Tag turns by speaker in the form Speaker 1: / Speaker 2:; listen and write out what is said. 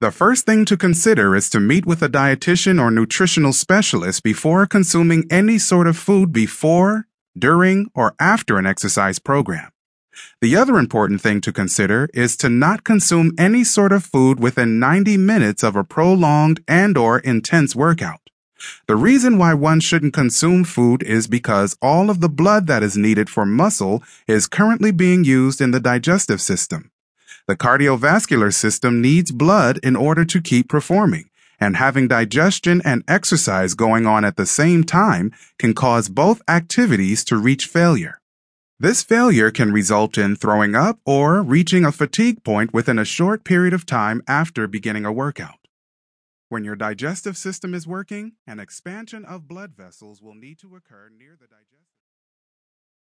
Speaker 1: The first thing to consider is to meet with a dietitian or nutritional specialist before consuming any sort of food before, during, or after an exercise program. The other important thing to consider is to not consume any sort of food within 90 minutes of a prolonged and or intense workout. The reason why one shouldn't consume food is because all of the blood that is needed for muscle is currently being used in the digestive system. The cardiovascular system needs blood in order to keep performing, and having digestion and exercise going on at the same time can cause both activities to reach failure. This failure can result in throwing up or reaching a fatigue point within a short period of time after beginning a workout. When your digestive system is working, an expansion of blood vessels will need to occur near the digestive